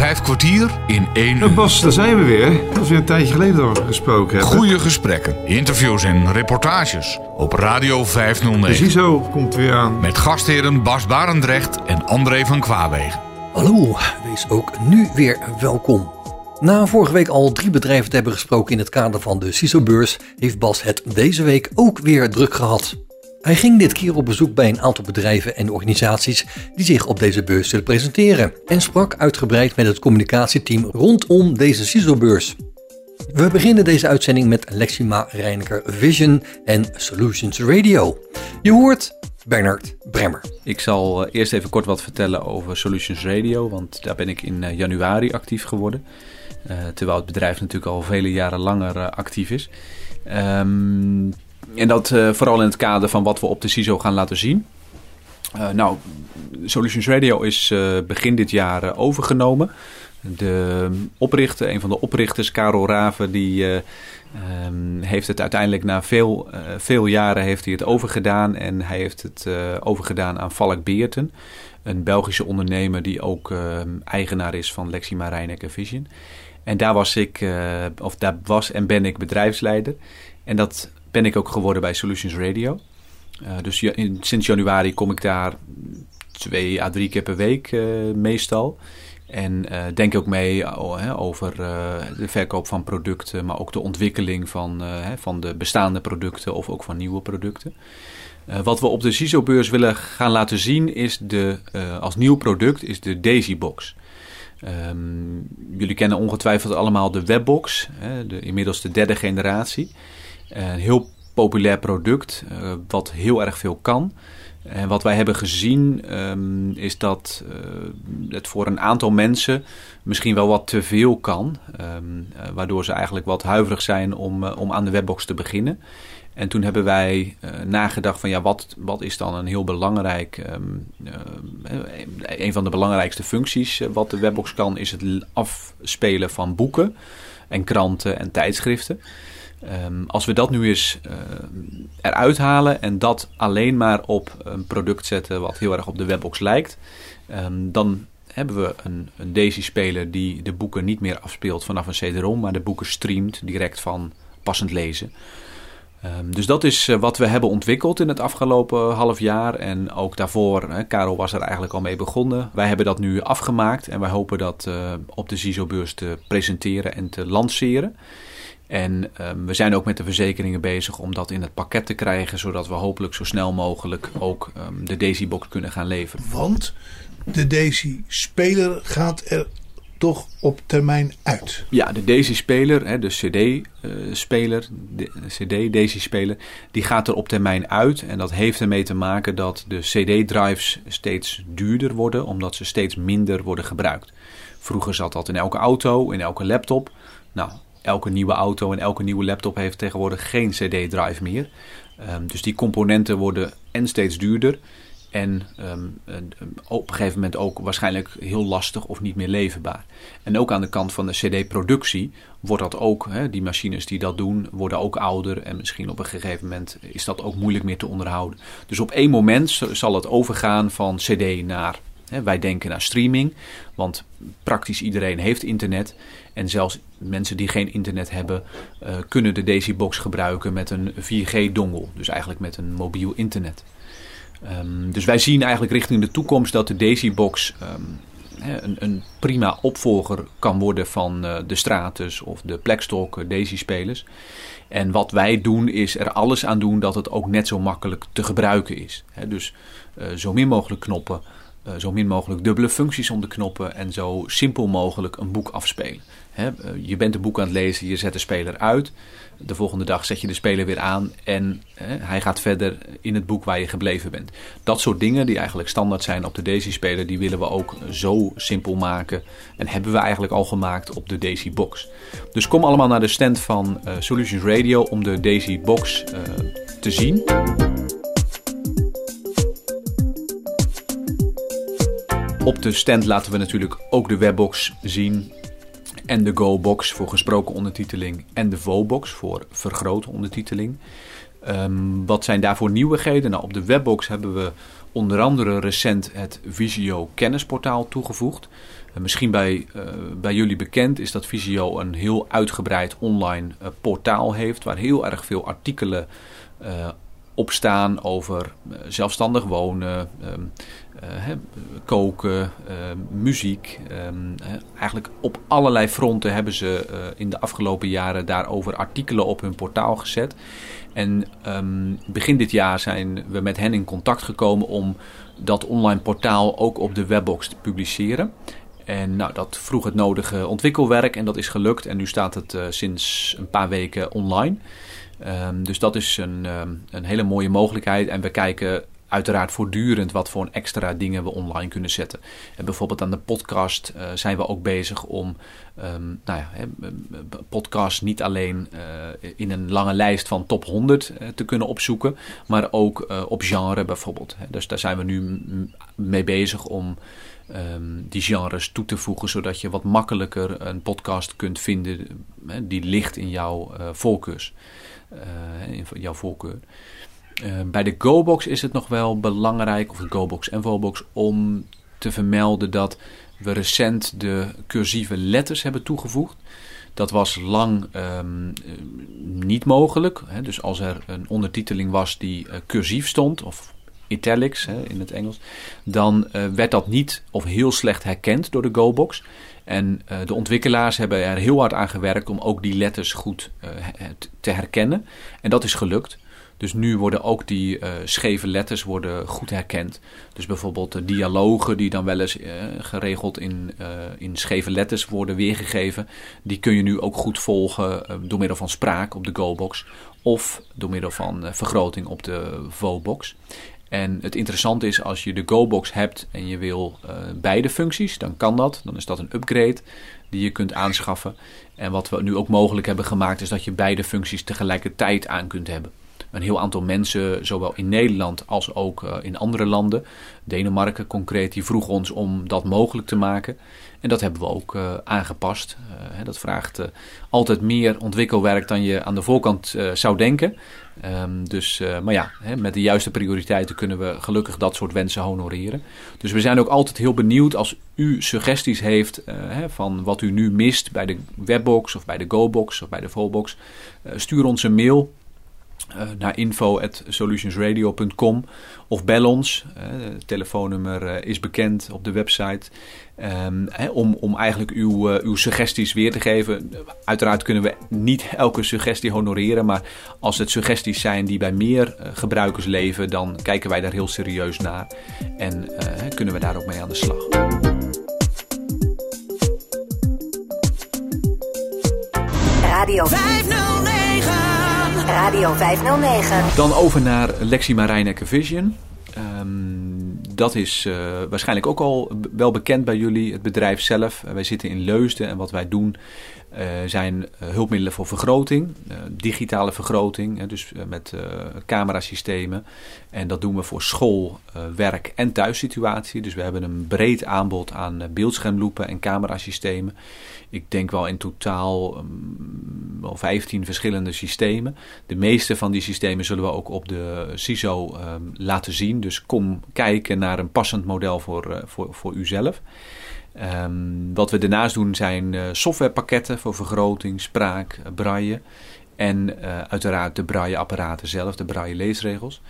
Vijf kwartier in één Nou, uur. Bas, daar zijn we weer. Dat is weer een tijdje geleden dat we gesproken hebben. Goede gesprekken, interviews en reportages op Radio De 509. CISO komt weer aan. Met gastheren Bas Barendrecht en André van Kwaabegen. Hallo, wees ook nu weer welkom. Na vorige week al drie bedrijven te hebben gesproken in het kader van de CISO-beurs, heeft Bas het deze week ook weer druk gehad. Hij ging dit keer op bezoek bij een aantal bedrijven en organisaties die zich op deze beurs zullen presenteren en sprak uitgebreid met het communicatieteam rondom deze CISO-beurs. We beginnen deze uitzending met Lexima Reineker Vision en Solutions Radio. Je hoort Bernard Bremmer. Ik zal eh, eerst even kort wat vertellen over Solutions Radio, want daar ben ik in eh, januari actief geworden. Eh, terwijl het bedrijf natuurlijk al vele jaren langer actief is. Ehm, en dat eh, vooral in het kader van wat we op de CISO gaan laten zien. Eh, nou, Solutions Radio is eh, begin dit jaar overgenomen. De oprichter, een van de oprichters, Karel Raven, die eh, ehm, heeft het uiteindelijk na veel, veel jaren heeft hij het overgedaan. En hij heeft het overgedaan aan Valk Beerten, een Belgische ondernemer die ook ehm, eigenaar is van Lexima Rijnecker Vision. En daar was ik, of daar was en ben ik bedrijfsleider. En dat ben ik ook geworden bij Solutions Radio. Eh, dus sinds januari kom ik daar twee à drie keer per week eh, meestal. En eh, denk ook mee over de verkoop van producten, maar ook de ontwikkeling van, van de bestaande producten of ook van nieuwe producten. Wat we op de CISO-beurs willen gaan laten zien is de, als nieuw product is de Daisy Box. Ehm, jullie kennen ongetwijfeld allemaal de Webbox, hè, de, inmiddels de derde generatie. Eh, Een heel populair product, eh, wat heel erg veel kan. En wat wij hebben gezien ehm, is dat eh, het voor een aantal mensen misschien wel wat te veel kan. ehm, eh, waardoor ze eigenlijk wat huiverig zijn om, om aan de webbox te beginnen. En toen hebben wij nagedacht van ja, wat, wat is dan een heel belangrijk, ehm, eh, een van de belangrijkste functies wat de webbox kan, is het afspelen van boeken en kranten en tijdschriften. Ehm, als we dat nu eens eh, eruit halen en dat alleen maar op een product zetten wat heel erg op de webbox lijkt, ehm, dan hebben we een, een Daisy-speler die de boeken niet meer afspeelt vanaf een CD-ROM, maar de boeken streamt direct van passend lezen. Ehm, dus dat is eh, wat we hebben ontwikkeld in het afgelopen half jaar. En ook daarvoor, hè, Karel was er eigenlijk al mee begonnen. Wij hebben dat nu afgemaakt en wij hopen dat eh, op de CISO-beurs te presenteren en te lanceren. En ehm, we zijn ook met de verzekeringen bezig om dat in het pakket te krijgen, zodat we hopelijk zo snel mogelijk ook ehm, de Daisy-box kunnen gaan leveren. Want de Daisy-speler gaat er toch op termijn uit. Ja, de Daisy-speler, hè, de CD-speler, de CD-Daisy-speler, die gaat er op termijn uit. En dat heeft ermee te maken dat de CD-drives steeds duurder worden, omdat ze steeds minder worden gebruikt. Vroeger zat dat in elke auto, in elke laptop. Nou, elke nieuwe auto en elke nieuwe laptop heeft tegenwoordig geen CD-drive meer. Ehm, dus die componenten worden en steeds duurder. En ehm, ehm, op een gegeven moment ook waarschijnlijk heel lastig of niet meer leverbaar. En ook aan de kant van de CD-productie wordt dat ook, hè, die machines die dat doen, worden ook ouder. En misschien op een gegeven moment is dat ook moeilijk meer te onderhouden. Dus op één moment zal het overgaan van CD naar. Wij denken naar streaming, want praktisch iedereen heeft internet. En zelfs mensen die geen internet hebben, eh, kunnen de Daisy-box gebruiken met een 4G-dongle. Dus eigenlijk met een mobiel internet. Ehm, dus wij zien eigenlijk richting de toekomst dat de Daisy-box ehm, hè, een, prima opvolger kan worden van eh, de Stratus of de Plextalk Daisy-spelers. En wat wij doen is er alles aan doen dat het ook net zo makkelijk te gebruiken is. Dus eh, zo min mogelijk knoppen, eh, zo min mogelijk dubbele functies om de knoppen en zo simpel mogelijk een boek afspelen. Eh, je bent een boek aan het lezen, je zet de speler uit. De volgende dag zet je de speler weer aan en hij gaat verder in het boek waar je gebleven bent. Dat soort dingen die eigenlijk standaard zijn op de Daisy-speler, die willen we ook zo simpel maken. En hebben we eigenlijk al gemaakt op de Daisy Box. Dus kom allemaal naar de stand van eh, Solutions Radio om de Daisy Box eh, te zien. Op de stand laten we natuurlijk ook de webbox zien. En de Go-box voor gesproken ondertiteling. En de Vo-box voor vergrote ondertiteling. Ehm, wat zijn daarvoor nieuwigheden? Nou, op de webbox hebben we onder andere recent het Visio kennisportaal toegevoegd. misschien bij, bij jullie bekend is dat Visio een heel uitgebreid online portaal heeft waar heel erg veel artikelen opstaan over zelfstandig wonen, ehm, uh, koken, uh, muziek. Uh, eigenlijk op allerlei fronten hebben ze uh, in de afgelopen jaren daarover artikelen op hun portaal gezet. En um, begin dit jaar zijn we met hen in contact gekomen om dat online portaal ook op de webbox te publiceren. En nou, dat vroeg het nodige ontwikkelwerk en dat is gelukt. En nu staat het sinds een paar weken online. Um, dus dat is een, een hele mooie mogelijkheid. En we kijken uiteraard voortdurend wat voor extra dingen we online kunnen zetten. En bijvoorbeeld aan de podcast uh, zijn we ook bezig om um, nou ja, podcasts niet alleen uh, in een lange lijst van top 100 uh, te kunnen opzoeken, maar ook op genre bijvoorbeeld. Dus daar zijn we nu mee bezig om um, die genres toe te voegen, zodat je wat makkelijker een podcast kunt vinden die ligt in jouw voorkeurs. in jouw voorkeur. Uh, bij de GoBox is het nog wel belangrijk, of de GoBox en Vobox, om te vermelden dat we recent de cursieve letters hebben toegevoegd. Dat was lang um, niet mogelijk. Hè. Dus als er een ondertiteling was die uh, cursief stond, of italics hè, in het Engels, dan werd dat niet of heel slecht herkend door de GoBox. En de ontwikkelaars hebben er heel hard aan gewerkt om ook die letters goed te herkennen. En dat is gelukt. Dus nu worden ook die uh, scheve letters worden goed herkend. Dus bijvoorbeeld de dialogen die dan wel eens uh, geregeld in, uh, in scheve letters worden weergegeven. Die kun je nu ook goed volgen door middel van spraak op de GoBox. Of door middel van vergroting op de VOBox. En het interessante is als je de GoBox hebt en je wil beide functies, dan kan dat. Dan is dat een upgrade die je kunt aanschaffen. En wat we nu ook mogelijk hebben gemaakt is dat je beide functies tegelijkertijd aan kunt hebben een heel aantal mensen, zowel in Nederland als ook uh, in andere landen, Denemarken concreet, die vroegen ons om dat mogelijk te maken. En dat hebben we ook uh, aangepast. Uh, dat vraagt altijd meer ontwikkelwerk dan je aan de voorkant zou denken. Um, dus, maar ja, hè, met de juiste prioriteiten kunnen we gelukkig dat soort wensen honoreren. Dus we zijn ook altijd heel benieuwd als u suggesties heeft hè, van wat u nu mist bij de webbox of bij de GoBox of bij de Volbox. stuur ons een mail uh, naar info.solutionsradio.com of bel ons. Het telefoonnummer uh, is bekend op de website. Um, om, om eigenlijk uw, uw suggesties weer te geven. Uiteraard kunnen we niet elke suggestie honoreren. Maar als het suggesties zijn die bij meer gebruikers leven, dan kijken wij daar heel serieus naar. En kunnen we daar ook mee aan de slag. Radio 509. Radio 509. Dan over naar Lexi Marijneke Vision. Um, dat is uh, waarschijnlijk ook al wel bekend bij jullie, het bedrijf zelf. wij zitten in Leusden en wat wij doen uh, zijn hulpmiddelen voor vergroting, digitale vergroting, dus met camerasystemen. En dat doen we voor school, werk en thuissituatie. Dus we hebben een breed aanbod aan beeldschermloepen en camerasystemen ik denk wel in totaal um, wel 15 verschillende systemen. De meeste van die systemen zullen we ook op de CISO um, laten zien. Dus kom kijken naar een passend model voor, uh, voor, voor uzelf. Um, wat we daarnaast doen zijn uh, softwarepakketten voor vergroting, spraak, braille. En uiteraard de braille-apparaten zelf, de braille-leesregels.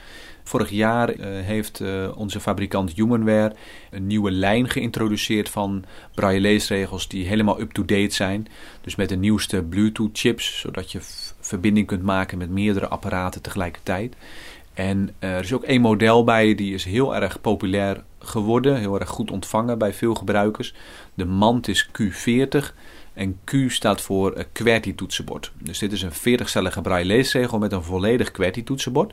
Vorig jaar uh, heeft uh, onze fabrikant Humanware een nieuwe lijn geïntroduceerd van braille leesregels die helemaal up-to-date zijn. Dus met de nieuwste Bluetooth chips, zodat je verbinding kunt maken met meerdere apparaten tegelijkertijd. En uh, er is ook één model bij, die is heel erg populair geworden, heel erg goed ontvangen bij veel gebruikers. De Mantis Q40. En Q staat voor QWERTY toetsenbord. Dus dit is een 40-cellige braille leesregel met een volledig QWERTY toetsenbord.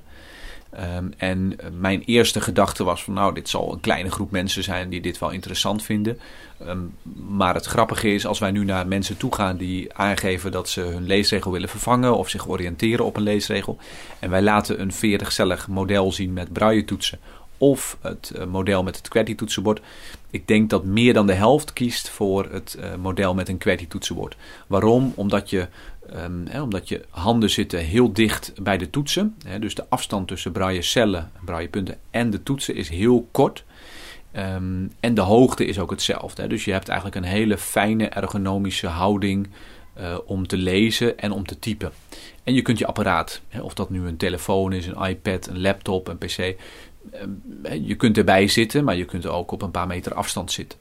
Um, en mijn eerste gedachte was van nou, dit zal een kleine groep mensen zijn die dit wel interessant vinden. Um, maar het grappige is, als wij nu naar mensen toe gaan die aangeven dat ze hun leesregel willen vervangen of zich oriënteren op een leesregel. En wij laten een 40-cellig model zien met braille toetsen of het uh, model met het QWERTY toetsenbord. Ik denk dat meer dan de helft kiest voor het uh, model met een QWERTY toetsenbord. Waarom? Omdat je Ehm, omdat je handen zitten heel dicht bij de toetsen. Hè, dus de afstand tussen braille cellen, braille punten en de toetsen is heel kort. Ehm, en de hoogte is ook hetzelfde. Hè. Dus je hebt eigenlijk een hele fijne ergonomische houding uh, om te lezen en om te typen. En je kunt je apparaat, of dat nu een telefoon is, een iPad, een laptop, een PC, je kunt erbij zitten, maar je kunt ook op een paar meter afstand zitten.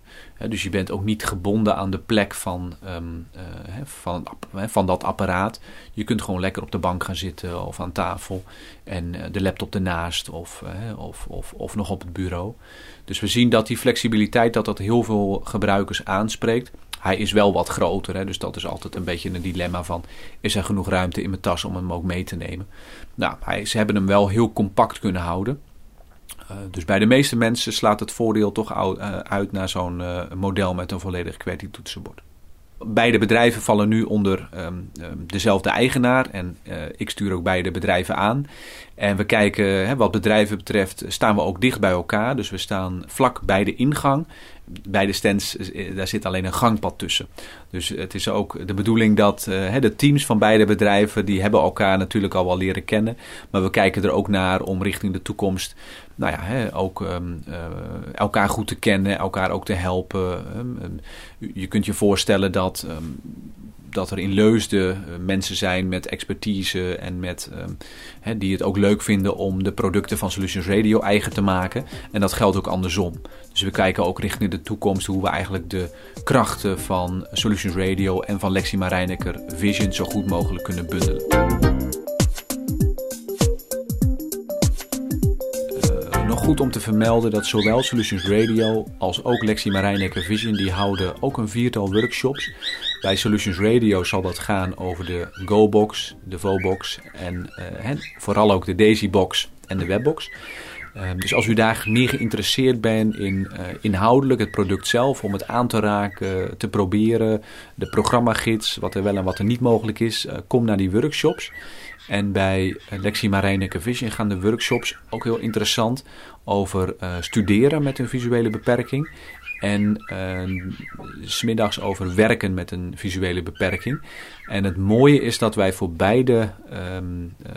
Dus je bent ook niet gebonden aan de plek van, ehm, eh, van, van dat apparaat. Je kunt gewoon lekker op de bank gaan zitten of aan tafel en eh, de laptop ernaast of, of, of, of nog op het bureau. Dus we zien dat die flexibiliteit dat dat heel veel gebruikers aanspreekt. Hij is wel wat groter, hè, dus dat is altijd een beetje een dilemma van... is er genoeg ruimte in mijn tas om hem ook mee te nemen? Nou, hij, ze hebben hem wel heel compact kunnen houden. Uh, dus bij de meeste mensen slaat het voordeel toch uh, uit naar zo'n uh, model met een volledig QWERTY-toetsenbord. Beide bedrijven vallen nu onder um, um, dezelfde eigenaar en ik stuur ook beide bedrijven aan. En we kijken, hè, wat bedrijven betreft, staan we ook dicht bij elkaar. Dus we staan vlak bij de ingang bij de stands, eh, daar zit alleen een gangpad tussen. Dus het is ook de bedoeling dat uh, de teams van beide bedrijven, die hebben elkaar natuurlijk al wel leren kennen. Maar we kijken er ook naar om richting de toekomst, nou ja, hè, ook um, uh, elkaar goed te kennen, elkaar ook te helpen. Um, je kunt je voorstellen dat dat er in Leusden mensen zijn met expertise en met, hè, die het ook leuk vinden om de producten van Solutions Radio eigen te maken. En dat geldt ook andersom. Dus we kijken ook richting de toekomst hoe we eigenlijk de krachten van Solutions Radio en van Lexi Marijneker Vision zo goed mogelijk kunnen bundelen. Uh, nog goed om te vermelden dat zowel Solutions Radio als ook Lexi Marijneker Vision die houden ook een viertal workshops bij Solutions Radio zal dat gaan over de GoBox, de VoBox en uh, vooral ook de DaisyBox en de Webbox. Uh, dus als u daar meer geïnteresseerd bent in uh, inhoudelijk het product zelf, om het aan te raken, te proberen, de programmagids, wat er wel en wat er niet mogelijk is, uh, kom naar die workshops. En bij Lexi Marijneke Vision gaan de workshops ook heel interessant over studeren met een visuele beperking en uh, smiddags over werken met een visuele beperking. En het mooie is dat wij voor beide um, uh,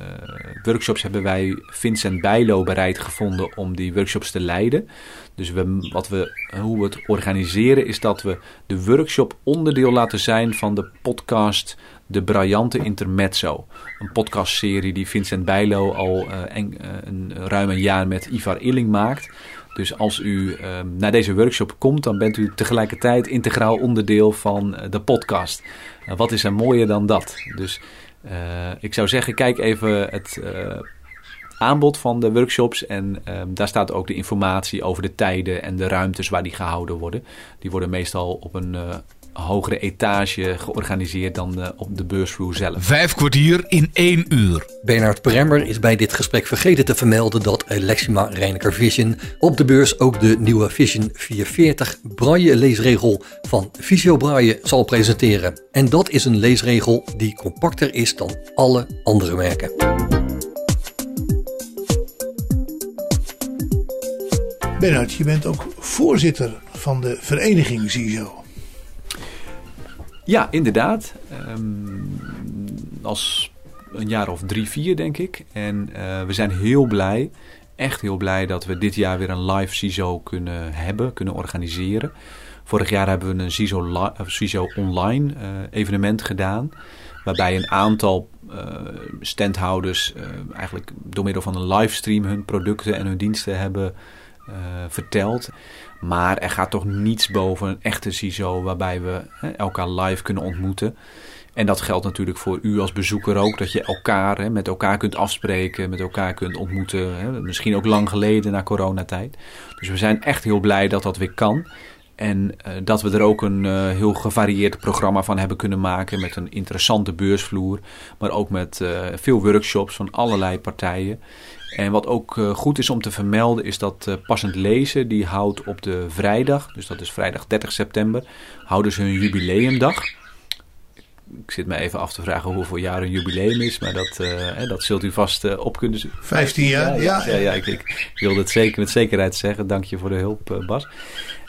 workshops hebben wij Vincent Bijlo bereid gevonden om die workshops te leiden. Dus we, wat we, hoe we het organiseren is dat we de workshop onderdeel laten zijn van de podcast De Briljante Intermezzo. Een podcastserie die Vincent Bijlo al uh, en, een, ruim een jaar met Ivar Illing maakt. Dus als u uh, naar deze workshop komt, dan bent u tegelijkertijd integraal onderdeel van uh, de podcast. Wat is er mooier dan dat? Dus ik zou zeggen, kijk even het aanbod van de workshops. En ehm, daar staat ook de informatie over de tijden en de ruimtes waar die gehouden worden. Die worden meestal op een hogere etage georganiseerd dan uh, op de beursvloer zelf. Vijf kwartier in één uur. Bernard Bremmer is bij dit gesprek vergeten te vermelden dat Lexima Reinecker Vision op de beurs ook de nieuwe Vision 440 braille leesregel van Visio Braille zal presenteren. En dat is een leesregel die compacter is dan alle andere merken. Bernard, je bent ook voorzitter van de vereniging ZISO. Ja, inderdaad. Um, als een jaar of drie, vier denk ik. En uh, we zijn heel blij, echt heel blij dat we dit jaar weer een live CISO kunnen hebben, kunnen organiseren. Vorig jaar hebben we een CISO, CISO online uh, evenement gedaan. Waarbij een aantal standhouders eigenlijk door middel van een livestream hun producten en hun diensten hebben verteld. Maar er gaat toch niets boven een echte CISO waarbij we hè, elkaar live kunnen ontmoeten. En dat geldt natuurlijk voor u als bezoeker ook, dat je elkaar hè, met elkaar kunt afspreken, met elkaar kunt ontmoeten. Hè, misschien ook lang geleden na coronatijd. Dus we zijn echt heel blij dat dat weer kan. En uh, dat we er ook een uh, heel gevarieerd programma van hebben kunnen maken. Met een interessante beursvloer. Maar ook met uh, veel workshops van allerlei partijen. En wat ook uh, goed is om te vermelden is dat uh, Passend Lezen, die houdt op de vrijdag, dus dat is vrijdag 30 september, houden ze hun jubileumdag. Ik zit me even af te vragen hoeveel jaar een jubileum is, maar dat, uh, dat zult u vast op kunnen zoeken. 15 jaar, ja. Ja, ja, ja ik, ik wilde het zeker met zekerheid zeggen. Dank je voor de hulp, Bas.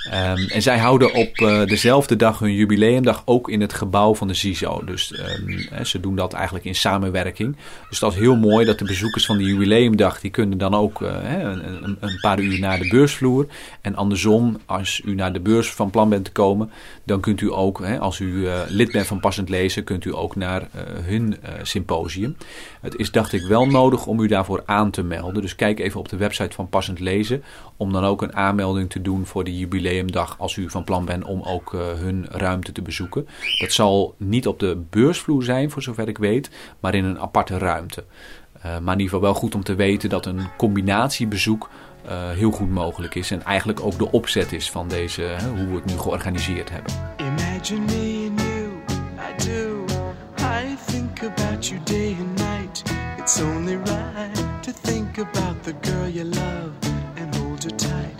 Ehm, en zij houden op uh, dezelfde dag hun jubileumdag ook in het gebouw van de CISO. Dus um, ze doen dat eigenlijk in samenwerking. Dus dat is heel mooi dat de bezoekers van de jubileumdag... die kunnen dan ook uh, een, een, paar uur naar de beursvloer. En andersom, als u naar de beurs van plan bent te komen... dan kunt u ook, hè, als u uh, lid bent van Passend Lezen... kunt u ook naar hun symposium. Het is, dacht ik, wel nodig om u daarvoor aan te melden. Dus kijk even op de website van Passend Lezen... om dan ook een aanmelding te doen voor de als u van plan bent om ook hun ruimte te bezoeken. Dat zal niet op de beursvloer zijn, voor zover ik weet maar in een aparte ruimte. Uh, maar in ieder geval wel goed om te weten dat een combinatiebezoek uh, heel goed mogelijk is. En eigenlijk ook de opzet is van deze, hoe we het nu georganiseerd hebben. Imagine me and you, I do. I think about you day and night. It's only right to think about the girl you love and hold her tight.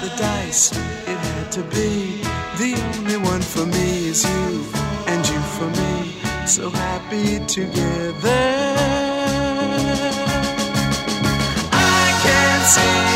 the dice, it had to be. The only one for me is you, and you for me, so happy together. I can't see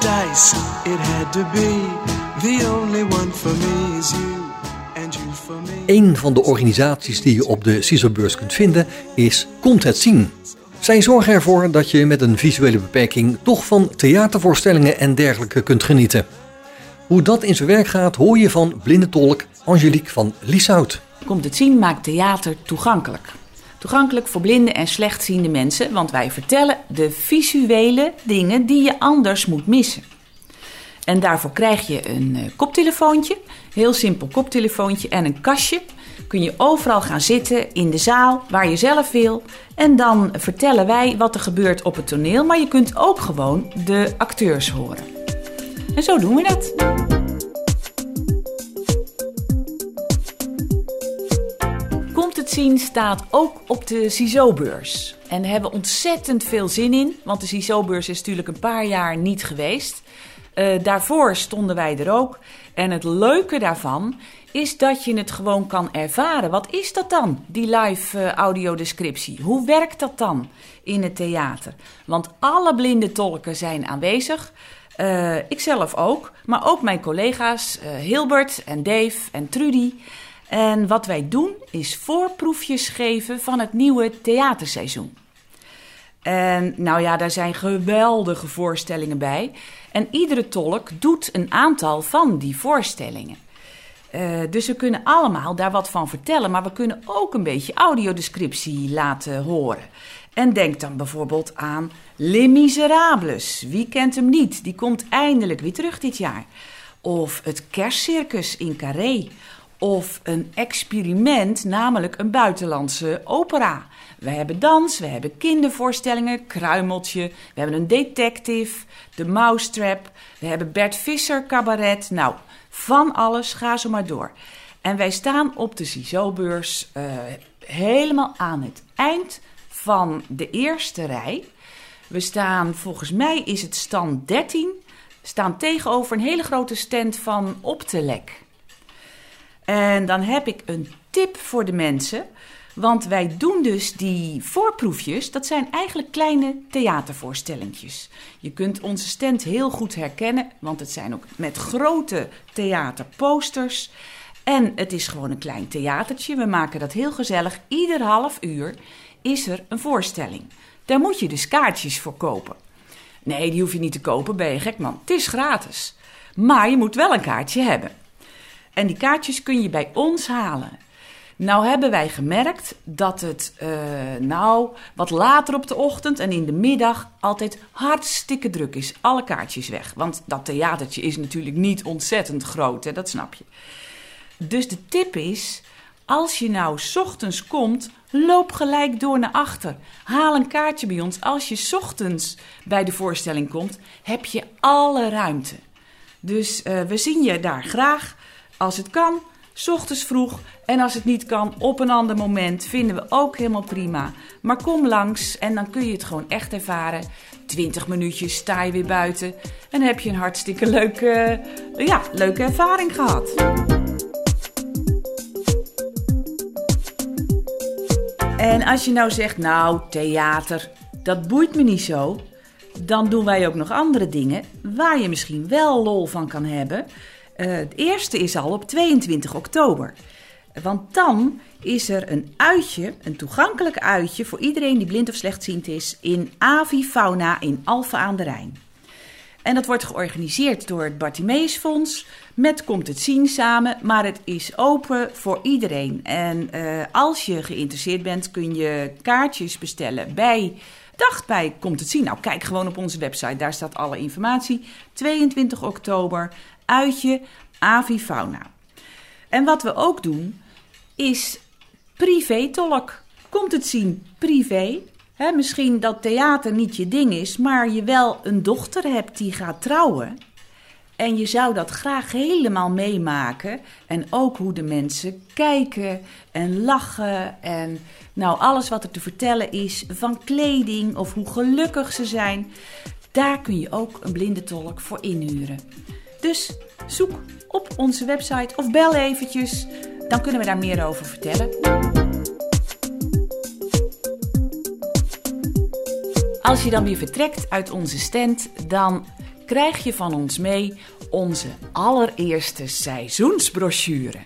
Dice, it had to be. The only one for me is you, and you for me. Een van de organisaties die je op de CISO-beurs kunt vinden is Komt het zien. Zij zorgen ervoor dat je met een visuele beperking toch van theatervoorstellingen en dergelijke kunt genieten. Hoe dat in zijn werk gaat hoor je van blinde tolk Angelique van Lieshout. Komt het zien maakt theater toegankelijk. Toegankelijk voor blinde en slechtziende mensen, want wij vertellen de visuele dingen die je anders moet missen. En daarvoor krijg je een uh, koptelefoontje, heel simpel koptelefoontje en een kastje. Kun je overal gaan zitten in de zaal waar je zelf wil. En dan vertellen wij wat er gebeurt op het toneel, maar je kunt ook gewoon de acteurs horen. En zo doen we dat. Zien staat ook op de CISO-beurs. En daar hebben we ontzettend veel zin in, want de CISO-beurs is natuurlijk een paar jaar niet geweest. Uh, daarvoor stonden wij er ook. En het leuke daarvan is dat je het gewoon kan ervaren. Wat is dat dan, die live uh, audiodescriptie? Hoe werkt dat dan in het theater? Want alle blinde tolken zijn aanwezig. Uh, ikzelf ook, maar ook mijn collega's Hilbert en Dave en Trudy. En wat wij doen is voorproefjes geven van het nieuwe theaterseizoen. En nou ja, daar zijn geweldige voorstellingen bij. En iedere tolk doet een aantal van die voorstellingen. Uh, dus we kunnen allemaal daar wat van vertellen, maar we kunnen ook een beetje audiodescriptie laten horen. En denk dan bijvoorbeeld aan Les Miserables. Wie kent hem niet? Die komt eindelijk weer terug dit jaar. Of het kerstcircus in Carré. Of een experiment, namelijk een buitenlandse opera. We hebben dans, we hebben kindervoorstellingen, Kruimeltje. We hebben een detective, de Mousetrap. We hebben Bert Visser cabaret. Nou, van alles, ga zo maar door. En wij staan op de CISO-beurs uh, helemaal aan het eind van de eerste rij. We staan, volgens mij is het stand 13, staan tegenover een hele grote stand van Optelec. En dan heb ik een tip voor de mensen. Want wij doen dus die voorproefjes, dat zijn eigenlijk kleine theatervoorstellingjes. Je kunt onze stand heel goed herkennen, want het zijn ook met grote theaterposters. En het is gewoon een klein theatertje. We maken dat heel gezellig. Ieder half uur is er een voorstelling. Daar moet je dus kaartjes voor kopen. Nee, die hoef je niet te kopen, ben je gek man. Het is gratis. Maar je moet wel een kaartje hebben. En die kaartjes kun je bij ons halen. Nou hebben wij gemerkt dat het uh, nou wat later op de ochtend en in de middag altijd hartstikke druk is. Alle kaartjes weg. Want dat theatertje is natuurlijk niet ontzettend groot, hè? dat snap je. Dus de tip is, als je nou ochtends komt, loop gelijk door naar achter. Haal een kaartje bij ons. Als je ochtends bij de voorstelling komt, heb je alle ruimte. Dus uh, we zien je daar graag. Als het kan, ochtends vroeg. En als het niet kan, op een ander moment. Vinden we ook helemaal prima. Maar kom langs en dan kun je het gewoon echt ervaren. 20 minuutjes sta je weer buiten. En heb je een hartstikke leuke, ja, leuke ervaring gehad. En als je nou zegt, nou, theater, dat boeit me niet zo. Dan doen wij ook nog andere dingen waar je misschien wel lol van kan hebben. Uh, het eerste is al op 22 oktober. Want dan is er een uitje, een toegankelijk uitje voor iedereen die blind of slechtziend is in Avifauna in Alphen aan de Rijn. En dat wordt georganiseerd door het Bartimeusfonds met Komt het Zien samen, maar het is open voor iedereen. En uh, als je geïnteresseerd bent, kun je kaartjes bestellen bij, dacht bij Komt het Zien. Nou, kijk gewoon op onze website, daar staat alle informatie. 22 oktober, uitje Avifauna. En wat we ook doen, is privé-tolk. Komt het zien privé? Misschien dat theater niet je ding is, maar je wel een dochter hebt die gaat trouwen. En je zou dat graag helemaal meemaken. En ook hoe de mensen kijken en lachen. En nou, alles wat er te vertellen is van kleding of hoe gelukkig ze zijn. Daar kun je ook een blinde tolk voor inhuren. Dus zoek op onze website of bel eventjes. Dan kunnen we daar meer over vertellen. Als je dan weer vertrekt uit onze stand, dan krijg je van ons mee onze allereerste seizoensbrochure.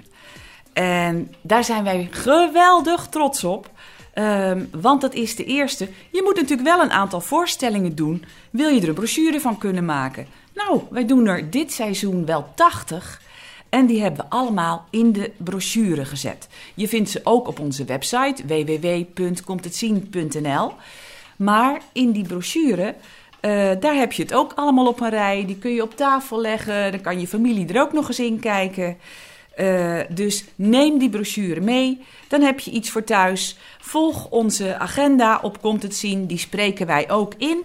En daar zijn wij geweldig trots op. Um, want dat is de eerste. Je moet natuurlijk wel een aantal voorstellingen doen. Wil je er een brochure van kunnen maken? Nou, wij doen er dit seizoen wel 80. En die hebben we allemaal in de brochure gezet. Je vindt ze ook op onze website www.comtetzien.nl. Maar in die brochure, uh, daar heb je het ook allemaal op een rij. Die kun je op tafel leggen. Dan kan je familie er ook nog eens in kijken. Uh, dus neem die brochure mee. Dan heb je iets voor thuis. Volg onze agenda op Komt het Zien. Die spreken wij ook in.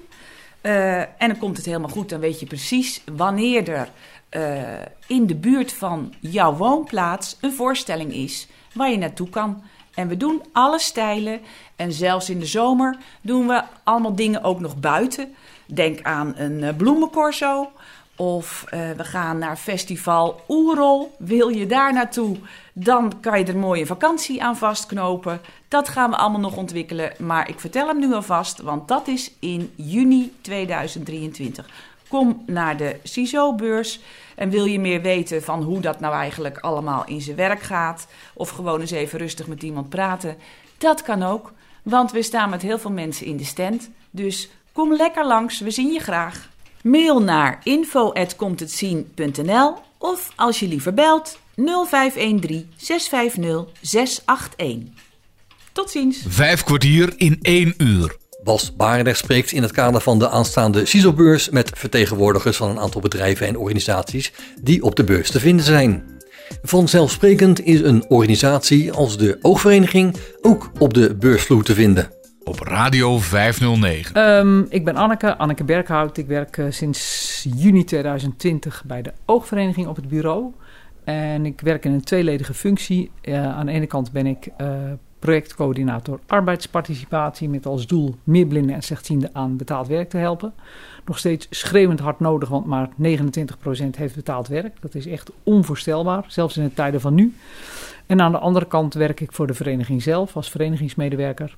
Uh, en dan komt het helemaal goed. Dan weet je precies wanneer er uh, in de buurt van jouw woonplaats een voorstelling is waar je naartoe kan. En we doen alle stijlen. En zelfs in de zomer doen we allemaal dingen ook nog buiten. Denk aan een uh, bloemencorso. Of we gaan naar festival Oerol. Wil je daar naartoe? Dan kan je er mooie vakantie aan vastknopen. Dat gaan we allemaal nog ontwikkelen. Maar ik vertel hem nu alvast, want dat is in juni 2023. Kom naar de CISO-beurs. En wil je meer weten van hoe dat nou eigenlijk allemaal in zijn werk gaat, of gewoon eens even rustig met iemand praten, dat kan ook. Want we staan met heel veel mensen in de stand. Dus kom lekker langs, we zien je graag. Mail naar info.comtetzien.nl of als je liever belt 0513 650 681. Tot ziens. Vijf kwartier in één uur. Bas Barendrecht spreekt in het kader van de aanstaande CISO-beurs met vertegenwoordigers van een aantal bedrijven en organisaties die op de beurs te vinden zijn. Vanzelfsprekend is een organisatie als de Oogvereniging ook op de beursvloer te vinden. Op Radio 509. Um, ik ben Anneke, Anneke Berghout. Ik werk uh, sinds juni 2020 bij de Oogvereniging op het bureau. En ik werk in een tweeledige functie. Uh, aan de ene kant ben ik uh, projectcoördinator arbeidsparticipatie met als doel meer blinden en slechtzienden aan betaald werk te helpen. Nog steeds schreeuwend hard nodig, want maar 29% heeft betaald werk. Dat is echt onvoorstelbaar, zelfs in de tijden van nu. En aan de andere kant werk ik voor de vereniging zelf als verenigingsmedewerker.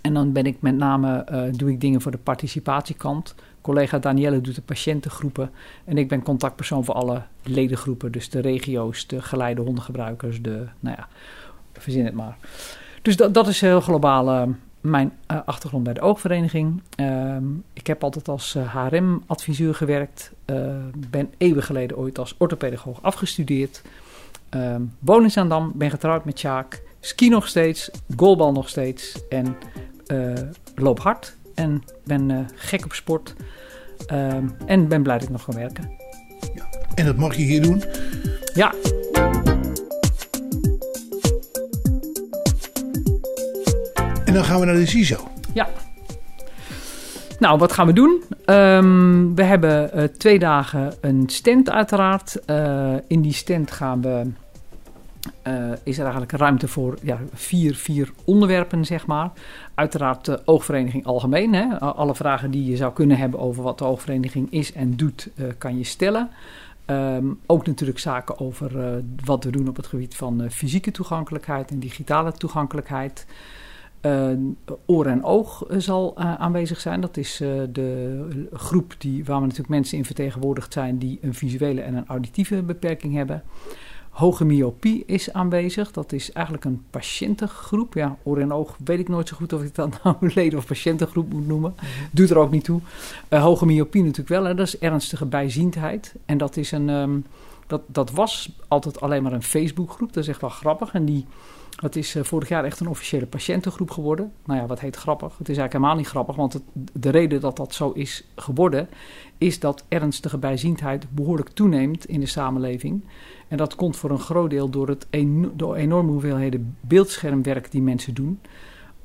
En dan ben ik met name, uh, doe ik dingen voor de participatiekant. Collega Danielle doet de patiëntengroepen. En ik ben contactpersoon voor alle ledengroepen. Dus de regio's, de geleide hondengebruikers, de, nou ja, verzin het maar. Dus dat, dat is heel globaal uh, mijn uh, achtergrond bij de oogvereniging. Ehm, ik heb altijd als HRM-adviseur gewerkt. ben eeuwen geleden ooit als orthopedagoog afgestudeerd. Um, woon in Zaandam, ben getrouwd met Sjaak. Ski nog steeds, goalbal nog steeds. En loop hard. En ben gek op sport. En ben blij dat ik nog kan werken. Ja. En dat mag je hier doen? Ja. En dan gaan we naar de CISO. Ja. Nou, wat gaan we doen? Um, we hebben uh, twee dagen een stand uiteraard. Uh, in die stand gaan we uh, is er eigenlijk ruimte voor ja, vier, vier onderwerpen, zeg maar. Uiteraard de oogvereniging algemeen. Hè. Alle vragen die je zou kunnen hebben over wat de oogvereniging is en doet, kan je stellen. Um, ook natuurlijk zaken over wat we doen op het gebied van fysieke toegankelijkheid en digitale toegankelijkheid. Oor en oog zal aanwezig zijn. Dat is de groep die, waar we natuurlijk mensen in vertegenwoordigd zijn die een visuele en een auditieve beperking hebben. Hoge myopie is aanwezig. Dat is eigenlijk een patiëntengroep. Ja, oor en oog weet ik nooit zo goed of ik dat nou leden- of patiëntengroep moet noemen. -hmm. Doet er ook niet toe. Hoge myopie natuurlijk wel. Hè. Dat is ernstige bijziendheid. En dat, is een, um, dat, dat was altijd alleen maar een Facebookgroep. Dat is echt wel grappig. En die, dat is uh, vorig jaar echt een officiële patiëntengroep geworden. Nou ja, wat heet grappig? Het is eigenlijk helemaal niet grappig. Want de reden dat dat zo is geworden... is dat ernstige bijziendheid behoorlijk toeneemt in de samenleving... En dat komt voor een groot deel door het de enorme hoeveelheden beeldschermwerk die mensen doen.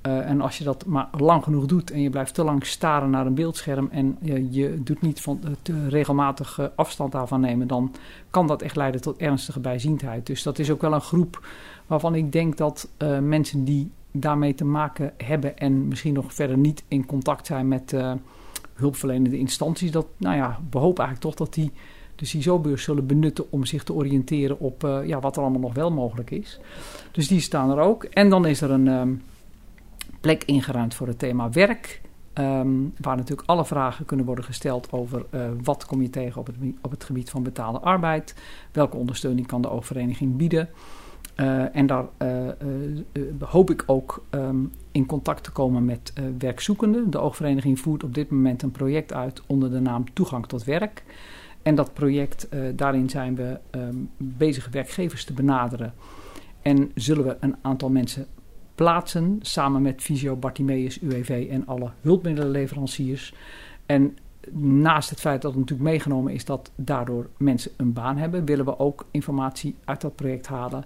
Uh, en als je dat maar lang genoeg doet en je blijft te lang staren naar een beeldscherm en je doet niet van, te regelmatig afstand daarvan nemen, dan kan dat echt leiden tot ernstige bijziendheid. Dus dat is ook wel een groep waarvan ik denk dat mensen die daarmee te maken hebben en misschien nog verder niet in contact zijn met hulpverlenende instanties, dat, nou ja, we hopen eigenlijk toch dat die de CISO-beurs zullen benutten om zich te oriënteren op ja, wat er allemaal nog wel mogelijk is. Dus die staan er ook. En dan is er een um, plek ingeruimd voor het thema werk. Um, waar natuurlijk alle vragen kunnen worden gesteld over uh, wat kom je tegen op het, op het gebied van betaalde arbeid. Welke ondersteuning kan de oogvereniging bieden. Uh, en daar hoop ik ook um, in contact te komen met werkzoekenden. De oogvereniging voert op dit moment een project uit onder de naam Toegang tot Werk. En dat project, daarin zijn we um, bezig werkgevers te benaderen. En zullen we een aantal mensen plaatsen samen met Visio, Bartimeus, UWV en alle hulpmiddelenleveranciers. En naast het feit dat het natuurlijk meegenomen is dat daardoor mensen een baan hebben, willen we ook informatie uit dat project halen.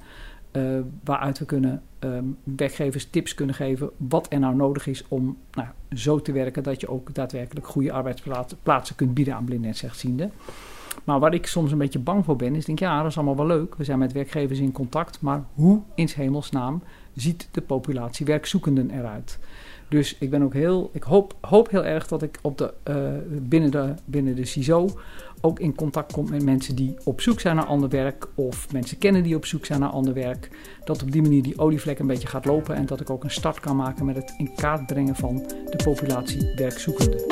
Uh, waaruit we kunnen um, werkgevers tips kunnen geven wat er nou nodig is om nou, zo te werken dat je ook daadwerkelijk goede arbeidsplaatsen kunt bieden aan blinden en slechtzienden. Maar waar ik soms een beetje bang voor ben, is denk ja, dat is allemaal wel leuk. We zijn met werkgevers in contact, maar hoe in hemelsnaam ziet de populatie werkzoekenden eruit? Dus ik ben ook heel, ik hoop, hoop heel erg dat ik op de, uh, binnen, de, binnen de CISO ook in contact kom met mensen die op zoek zijn naar ander werk of mensen kennen die op zoek zijn naar ander werk. Dat op die manier die olievlek een beetje gaat lopen en dat ik ook een start kan maken met het in kaart brengen van de populatie werkzoekenden.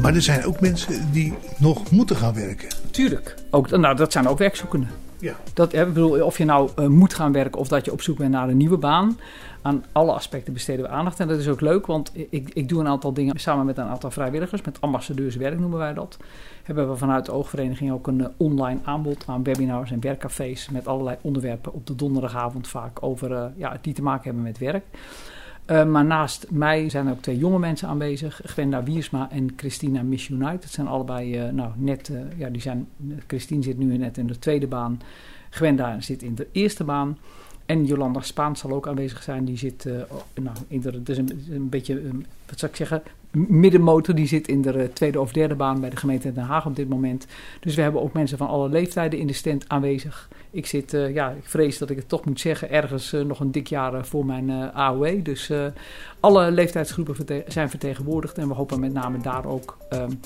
Maar er zijn ook mensen die nog moeten gaan werken. Tuurlijk. Ook, nou, dat zijn ook werkzoekenden. Ja. Dat, hè, bedoel, of je nou uh, moet gaan werken of dat je op zoek bent naar een nieuwe baan. Aan alle aspecten besteden we aandacht. En dat is ook leuk, want ik, ik doe een aantal dingen samen met een aantal vrijwilligers. Met ambassadeurswerk noemen wij dat. Hebben we vanuit de oogvereniging ook een uh, online aanbod aan webinars en werkcafés. Met allerlei onderwerpen op de donderdagavond vaak over uh, ja, die te maken hebben met werk. Uh, maar naast mij zijn er ook twee jonge mensen aanwezig. Gwenda Wiersma en Christina Miss United. Het zijn allebei uh, nou, net, uh, ja, die zijn, Christine zit nu net in de tweede baan. Gwenda zit in de eerste baan. En Jolanda Spaans zal ook aanwezig zijn. Die zit uh, nou, in is een, beetje, wat zou ik zeggen, middenmotor. Die zit in de tweede of derde baan bij de gemeente Den Haag op dit moment. Dus we hebben ook mensen van alle leeftijden in de stand aanwezig. Ik zit, uh, ja, ik vrees dat ik het toch moet zeggen, ergens uh, nog een dik jaar voor mijn AOW. Dus alle leeftijdsgroepen zijn vertegenwoordigd. En we hopen met name daar ook um,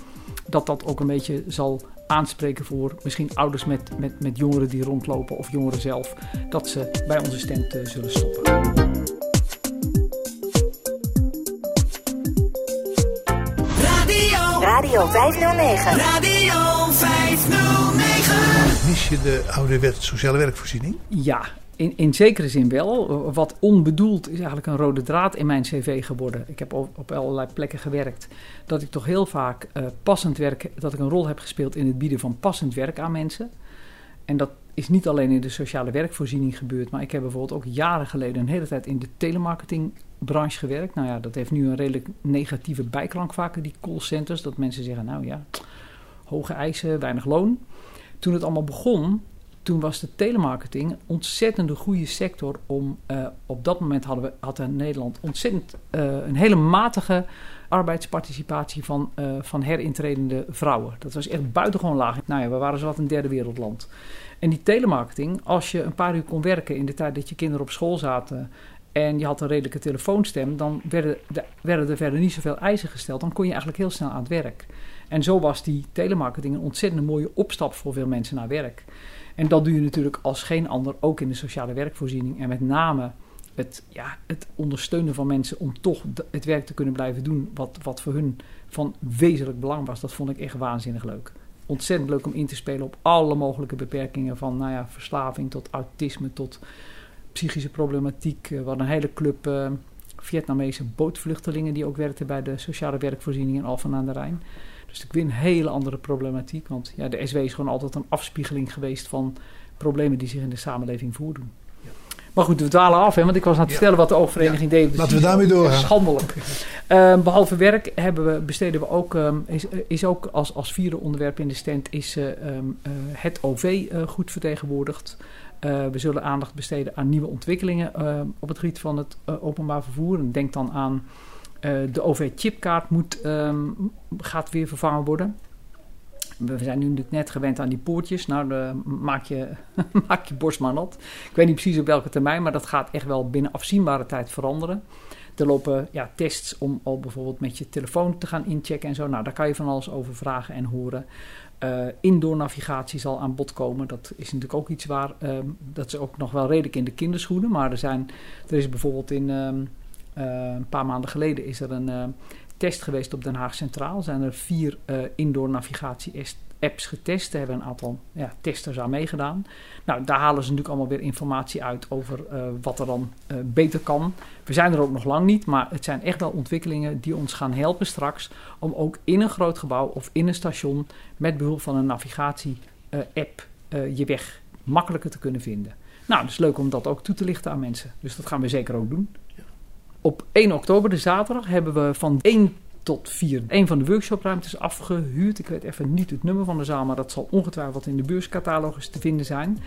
dat dat ook een beetje zal aanspreken voor misschien ouders met, met, met jongeren die rondlopen of jongeren zelf, dat ze bij onze stand uh, zullen stoppen. Radio, Radio 509. Radio 509. Mis je de ouderwetse sociale werkvoorziening? Ja, in, in zekere zin wel. Wat onbedoeld is eigenlijk een rode draad in mijn cv geworden. Ik heb op, op allerlei plekken gewerkt. Dat ik toch heel vaak uh, passend werk, dat ik een rol heb gespeeld in het bieden van passend werk aan mensen. En dat is niet alleen in de sociale werkvoorziening gebeurd, maar ik heb bijvoorbeeld ook jaren geleden een hele tijd in de telemarketingbranche gewerkt. Nou ja, dat heeft nu een redelijk negatieve bijklank vaak, die callcenters. Dat mensen zeggen, nou ja, hoge eisen, weinig loon. Toen het allemaal begon, toen was de telemarketing een ontzettende goede sector om. Uh, op dat moment hadden we had Nederland ontzettend uh, een hele matige arbeidsparticipatie van, uh, van herintredende vrouwen. Dat was echt buitengewoon laag. Nou ja, we waren zo wat een derde wereldland. En die telemarketing, als je een paar uur kon werken in de tijd dat je kinderen op school zaten en je had een redelijke telefoonstem, dan werden, de, werden er verder niet zoveel eisen gesteld. Dan kon je eigenlijk heel snel aan het werk. En zo was die telemarketing een ontzettend mooie opstap voor veel mensen naar werk. En dat doe je natuurlijk als geen ander ook in de sociale werkvoorziening. En met name het, ja, het ondersteunen van mensen om toch het werk te kunnen blijven doen wat, wat voor hun van wezenlijk belang was. Dat vond ik echt waanzinnig leuk. Ontzettend leuk om in te spelen op alle mogelijke beperkingen van nou ja, verslaving tot autisme tot psychische problematiek. We hadden een hele club uh, Vietnamese bootvluchtelingen die ook werkten bij de sociale werkvoorziening in Alphen aan de Rijn. Dus ik weer een hele andere problematiek. Want ja, de SW is gewoon altijd een afspiegeling geweest van problemen die zich in de samenleving voordoen. Ja. Maar goed, we dwalen af, hè, want ik was aan het vertellen wat de oogvereniging ja. deed. Laten we daarmee doorgaan. Schandelijk. uh, behalve werk hebben we, besteden we ook, um, is, is ook als, als vierde onderwerp in de stand, is uh, um, uh, het OV goed vertegenwoordigd. We zullen aandacht besteden aan nieuwe ontwikkelingen op het gebied van het openbaar vervoer. En denk dan aan de OV-chipkaart moet, um, gaat weer vervangen worden. We zijn nu natuurlijk net gewend aan die poortjes. Nou, de, maak, je, maak je borst maar nat. Ik weet niet precies op welke termijn, maar dat gaat echt wel binnen afzienbare tijd veranderen. Er lopen ja, tests om al bijvoorbeeld met je telefoon te gaan inchecken en zo. Nou, daar kan je van alles over vragen en horen. Uh, indoor navigatie zal aan bod komen. Dat is natuurlijk ook iets waar, um, dat is ook nog wel redelijk in de kinderschoenen. Maar er, zijn, er is bijvoorbeeld in... Um, uh, een paar maanden geleden is er een uh, test geweest op Den Haag Centraal. Zijn er vier uh, indoor navigatie apps getest. Daar hebben een aantal ja, testers aan meegedaan. Nou, daar halen ze natuurlijk allemaal weer informatie uit over wat er dan beter kan. We zijn er ook nog lang niet, maar het zijn echt wel ontwikkelingen die ons gaan helpen straks om ook in een groot gebouw of in een station met behulp van een navigatie-app je weg makkelijker te kunnen vinden. Nou, is leuk om dat ook toe te lichten aan mensen. Dus dat gaan we zeker ook doen. Op 1 oktober, de zaterdag, hebben we van 1 tot 4 een van de workshopruimtes afgehuurd. Ik weet even niet het nummer van de zaal, maar dat zal ongetwijfeld in de beurscatalogus te vinden zijn.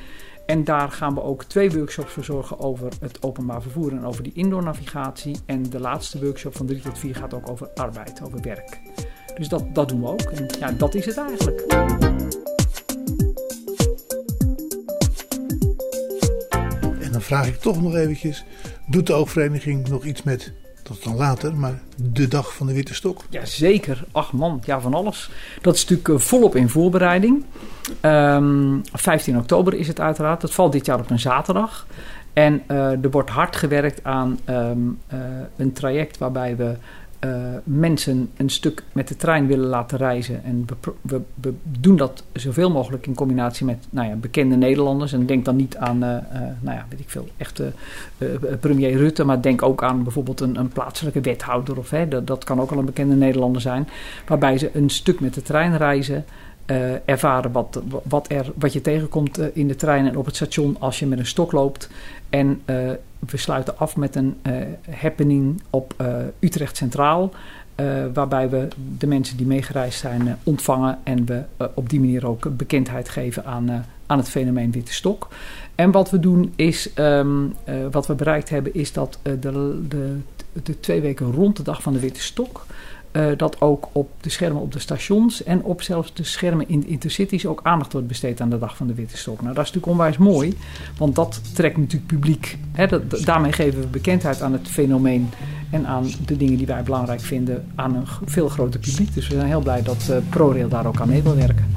En daar gaan we ook twee workshops verzorgen over het openbaar vervoer en over die indoor navigatie. En de laatste workshop van 3 tot 4 gaat ook over arbeid, over werk. Dus dat, dat doen we ook. En ja, dat is het eigenlijk. En dan vraag ik toch nog eventjes, doet de oogvereniging nog iets met, dat dan later, maar de dag van de Witte Stok? Ja, zeker. Ach man, ja van alles. Dat is natuurlijk volop in voorbereiding. Um, 15 oktober is het uiteraard. Dat valt dit jaar op een zaterdag. En uh, er wordt hard gewerkt aan um, uh, een traject waarbij we mensen een stuk met de trein willen laten reizen. En we, doen dat zoveel mogelijk in combinatie met nou ja, bekende Nederlanders. En denk dan niet aan, uh, uh, nou ja, weet ik veel, echte premier Rutte, maar denk ook aan bijvoorbeeld een, een plaatselijke wethouder. Of, hè, dat, dat kan ook al een bekende Nederlander zijn. Waarbij ze een stuk met de trein reizen. Ervaren wat, wat, er, wat je tegenkomt in de trein en op het station als je met een stok loopt. En uh, we sluiten af met een happening op Utrecht Centraal. eh, waarbij we de mensen die meegereisd zijn eh, ontvangen en we eh, op die manier ook bekendheid geven aan, aan het fenomeen witte stok. En wat we doen is, ehm, wat we bereikt hebben, is dat de, de, de twee weken rond de dag van de witte stok uh, dat ook op de schermen op de stations en op zelfs de schermen in de intercities ook aandacht wordt besteed aan de dag van de witte stok. Nou, dat is natuurlijk onwijs mooi, want dat trekt natuurlijk publiek. Hè, daarmee geven we bekendheid aan het fenomeen en aan de dingen die wij belangrijk vinden aan een veel groter publiek. Dus we zijn heel blij dat uh, ProRail daar ook aan mee wil werken.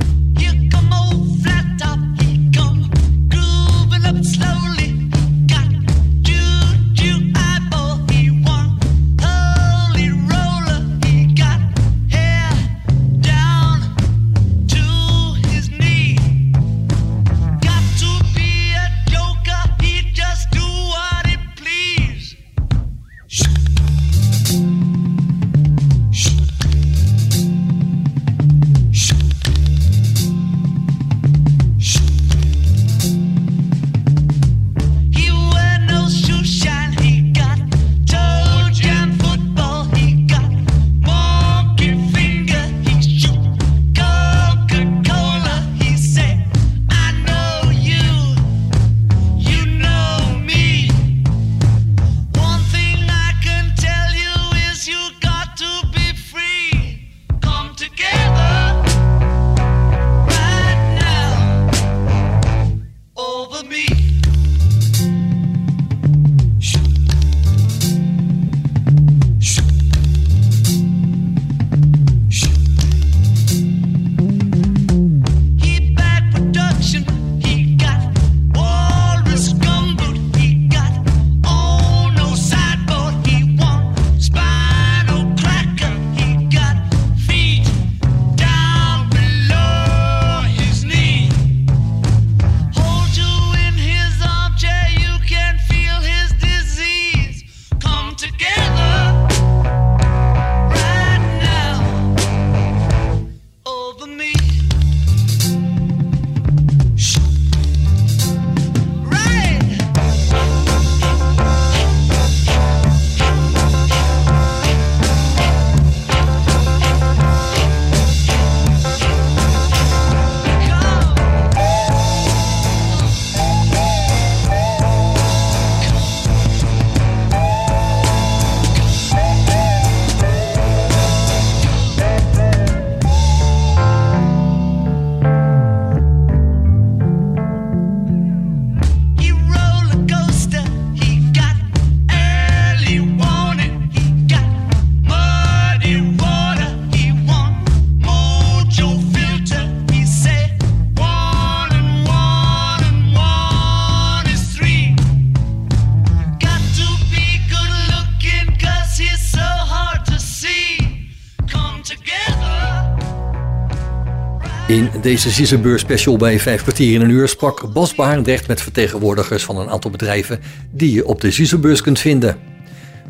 Deze Ziezenbeurs special bij 5 kwartier in een uur sprak Bas Barendrecht met vertegenwoordigers van een aantal bedrijven die je op de Ziezenbeurs kunt vinden.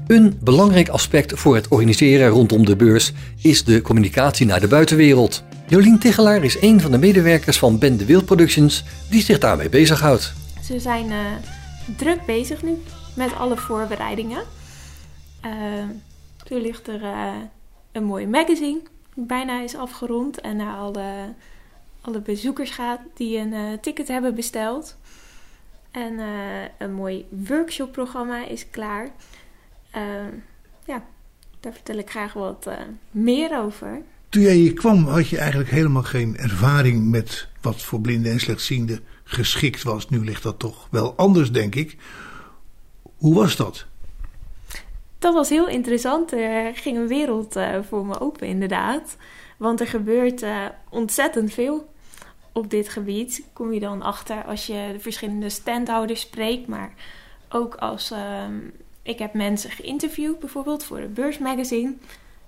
Een belangrijk aspect voor het organiseren rondom de beurs is de communicatie naar de buitenwereld. Jolien Tichelaar is een van de medewerkers van Ben de Wild Productions die zich daarmee bezighoudt. Ze zijn uh, druk bezig nu met alle voorbereidingen. Uh, er ligt er uh, een mooi magazine, bijna is afgerond en alle alle bezoekers gaat die een uh, ticket hebben besteld. En uh, een mooi workshopprogramma is klaar. Uh, ja, daar vertel ik graag wat meer over. Toen jij hier kwam had je eigenlijk helemaal geen ervaring met wat voor blinden en slechtzienden geschikt was. Nu ligt dat toch wel anders, denk ik. Hoe was dat? Dat was heel interessant. Er ging een wereld voor me open, inderdaad. Want er gebeurt ontzettend veel op dit gebied kom je dan achter als je de verschillende standhouders spreekt, maar ook als um, ik heb mensen geïnterviewd, bijvoorbeeld voor de beursmagazine.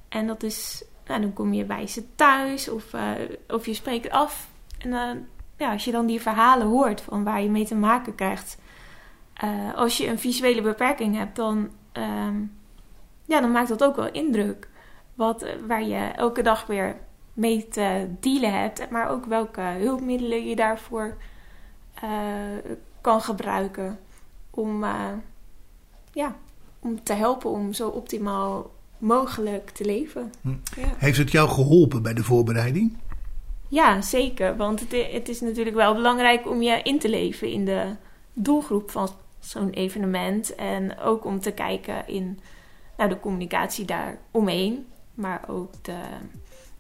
En dat is, nou, dan kom je bij ze thuis of, uh, of je spreekt af. En uh, ja, als je dan die verhalen hoort van waar je mee te maken krijgt. Uh, als je een visuele beperking hebt, dan, um, ja, dan maakt dat ook wel indruk. Wat, waar je elke dag weer mee te dealen hebt, maar ook welke hulpmiddelen je daarvoor uh, kan gebruiken om, uh, ja, om te helpen om zo optimaal mogelijk te leven. Hm. Ja. Heeft het jou geholpen bij de voorbereiding? Ja, zeker. Want het, het is natuurlijk wel belangrijk om je in te leven in de doelgroep van zo'n evenement. En ook om te kijken in nou, de communicatie daar omheen. Maar ook de,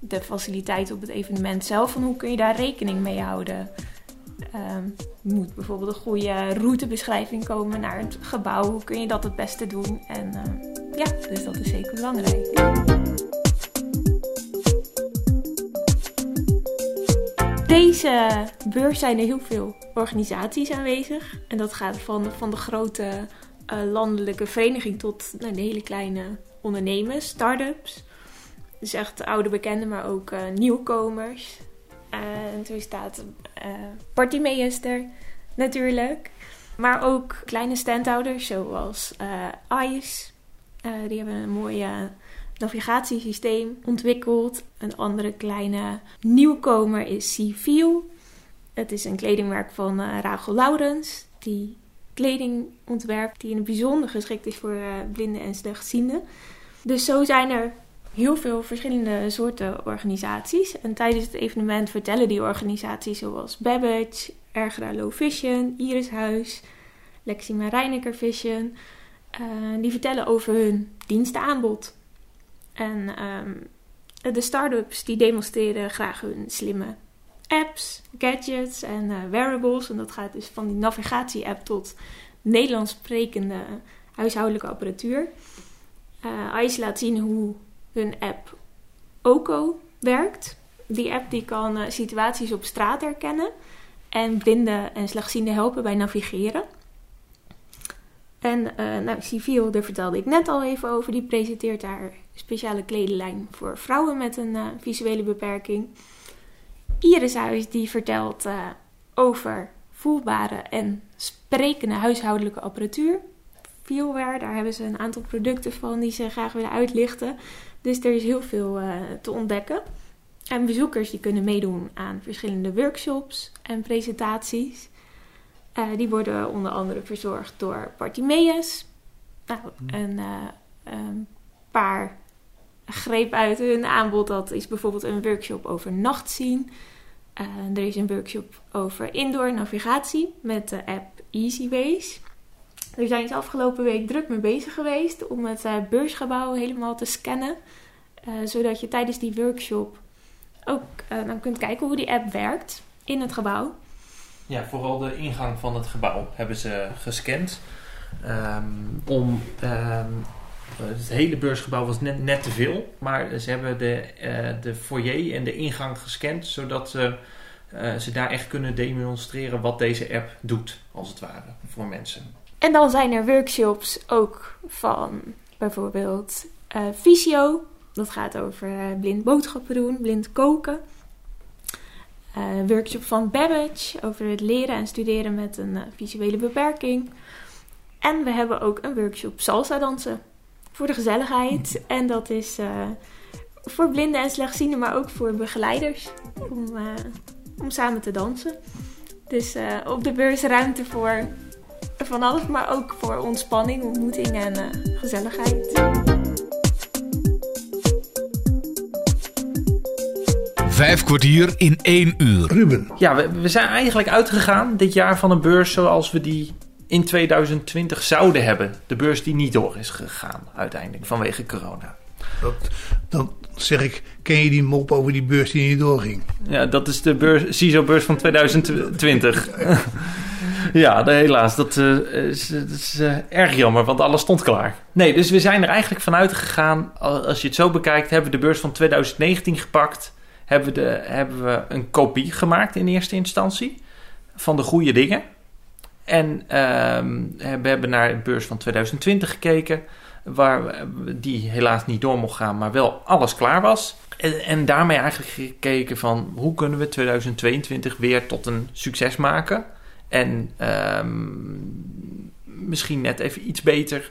de faciliteit op het evenement zelf. Van hoe kun je daar rekening mee houden? Ehm, moet bijvoorbeeld een goede routebeschrijving komen naar het gebouw. Hoe kun je dat het beste doen? En eh, ja, dus dat is zeker belangrijk. Deze beurs zijn er heel veel organisaties aanwezig. En dat gaat van, van de grote eh, landelijke vereniging tot nou, de hele kleine ondernemers, start-ups. Dus echt oude bekenden, maar ook eh, nieuwkomers. En zo staat eh Partymeester natuurlijk. Maar ook kleine standhouders zoals eh ICE. Eh, die hebben een mooi eh, navigatiesysteem ontwikkeld. Een andere kleine nieuwkomer is Civiel. Het is een kledingmerk van eh Rachel Laurens. Die kleding ontwerpt die in het bijzonder geschikt is voor eh, blinden en slechtzienden. Dus zo zijn er heel veel verschillende soorten organisaties. En tijdens het evenement vertellen die organisaties zoals Babbage, Ergra Low Vision, Irishuis, Lexima Reinecker Vision... eh, die vertellen over hun dienstenaanbod. En ehm, de start-ups die demonstreren graag hun slimme apps, gadgets en eh, wearables. En dat gaat dus van die navigatie-app tot Nederlands sprekende huishoudelijke apparatuur. Eh ICE laat zien hoe hun app OCO werkt. Die app die kan eh, situaties op straat herkennen en blinden en slechtzienden helpen bij navigeren. En eh nou, Civiel, daar vertelde ik net al even over, die presenteert haar speciale kledinglijn voor vrouwen met een eh, visuele beperking. Irishuis die vertelt over voelbare en sprekende huishoudelijke apparatuur. Feelware, daar hebben ze een aantal producten van die ze graag willen uitlichten. Dus er is heel veel eh, te ontdekken. En bezoekers die kunnen meedoen aan verschillende workshops en presentaties. Eh, die worden onder andere verzorgd door Bartimeus. Nou, een eh, een paar greep uit hun aanbod. Dat is bijvoorbeeld een workshop over nachtzien. Eh, er is een workshop over indoor navigatie met de app EasyWays. Daar zijn ze afgelopen week druk mee bezig geweest om het eh, beursgebouw helemaal te scannen. Eh, zodat je tijdens die workshop ook eh, dan kunt kijken hoe die app werkt in het gebouw. Ja, vooral de ingang van het gebouw hebben ze gescand. Ehm, om, ehm, het hele beursgebouw was net, net te veel. Maar ze hebben de, de foyer en de ingang gescand. Zodat ze, ze daar echt kunnen demonstreren wat deze app doet, als het ware, voor mensen. En dan zijn er workshops ook van bijvoorbeeld Visio. Dat gaat over eh, blind boodschappen doen, blind koken. Eh, workshop van Babbage over het leren en studeren met een visuele beperking. En we hebben ook een workshop salsa dansen voor de gezelligheid. En dat is voor blinden en slechtzienden, maar ook voor begeleiders om, om samen te dansen. Dus op de beurs ruimte voor van alles, maar ook voor ontspanning, ontmoeting en eh, gezelligheid. Vijf kwartier in één uur. Ruben, Ja, we, we zijn eigenlijk uitgegaan dit jaar van een beurs zoals we die in 2020 zouden hebben. De beurs die niet door is gegaan uiteindelijk vanwege corona. dat, dan zeg ik, ken je die mop over die beurs die niet doorging? Ja, dat is de beurs, CISO-beurs van 2020. ja, helaas. Dat, eh, is, dat is eh, erg jammer, want alles stond klaar. Nee, dus we zijn er eigenlijk vanuit gegaan. al- Als je het zo bekijkt, hebben we de beurs van 2019 gepakt. Hebben we, de, hebben we een kopie gemaakt in eerste instantie van de goede dingen. En ehm, we hebben naar de beurs van 2020 gekeken. Waar die helaas niet door mocht gaan, maar wel alles klaar was. En, en daarmee eigenlijk gekeken van hoe kunnen we 2022 weer tot een succes maken. En ehm, misschien net even iets beter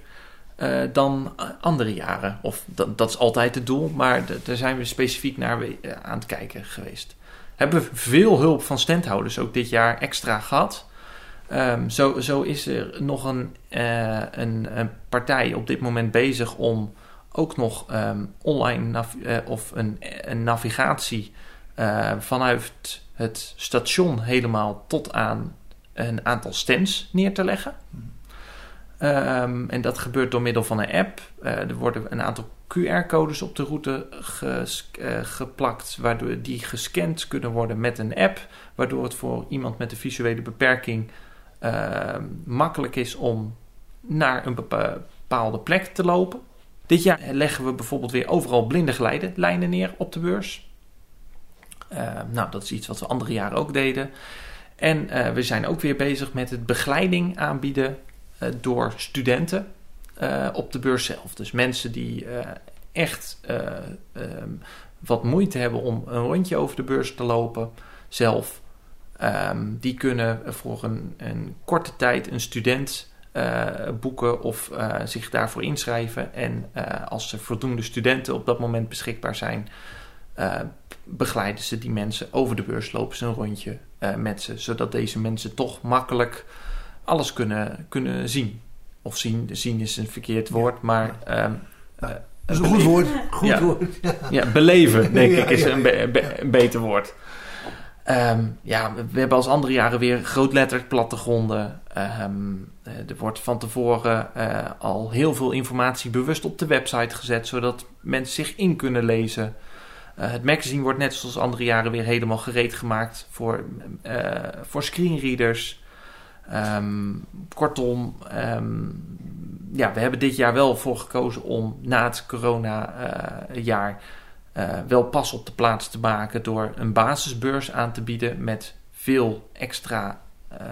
eh, dan andere jaren. Of dat, dat is altijd het doel, maar daar zijn we specifiek naar eh, aan het kijken geweest. Hebben we veel hulp van standhouders ook dit jaar extra gehad. Ehm, zo, zo is er nog een, eh, een, een partij op dit moment bezig om ook nog ehm, online eh, of een, een navigatie eh, vanuit het station helemaal tot aan een aantal stands neer te leggen. Ehm, en dat gebeurt door middel van een app. Er worden een aantal QR-codes op de route geplakt, waardoor die gescand kunnen worden met een app, waardoor het voor iemand met een visuele beperking ehm, makkelijk is om naar een bepa- bepaalde plek te lopen. Dit jaar leggen we bijvoorbeeld weer overal blinde geleidenlijnen neer op de beurs. Ehm, nou, dat is iets wat we andere jaren ook deden. En eh, we zijn ook weer bezig met het begeleiding aanbieden eh, door studenten eh, op de beurs zelf. Dus mensen die echt eh, ehm, wat moeite hebben om een rondje over de beurs te lopen zelf. Ehm, die kunnen voor een, een korte tijd een student eh, boeken of eh, zich daarvoor inschrijven. En eh, als er voldoende studenten op dat moment beschikbaar zijn, begeleiden ze die mensen over de beurs, lopen ze een rondje met ze, zodat deze mensen toch makkelijk alles kunnen, kunnen zien. Of zien, zien is een verkeerd woord, maar... eh, Dat is een goed woord. Goed ja. woord. Ja, beleven, denk ik, is een, be- be- een beter woord. Ehm, ja, we- hebben als andere jaren weer grootletterd plattegronden. Ehm, eh, er wordt van tevoren eh, al heel veel informatie bewust op de website gezet, zodat mensen zich in kunnen lezen. Eh, het magazine wordt net zoals andere jaren weer helemaal gereed gemaakt voor, voor screenreaders. Ehm, kortom, ja, we hebben dit jaar wel voor gekozen om na het corona-jaar eh, wel pas op de plaats te maken door een basisbeurs aan te bieden met veel extra eh,